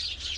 you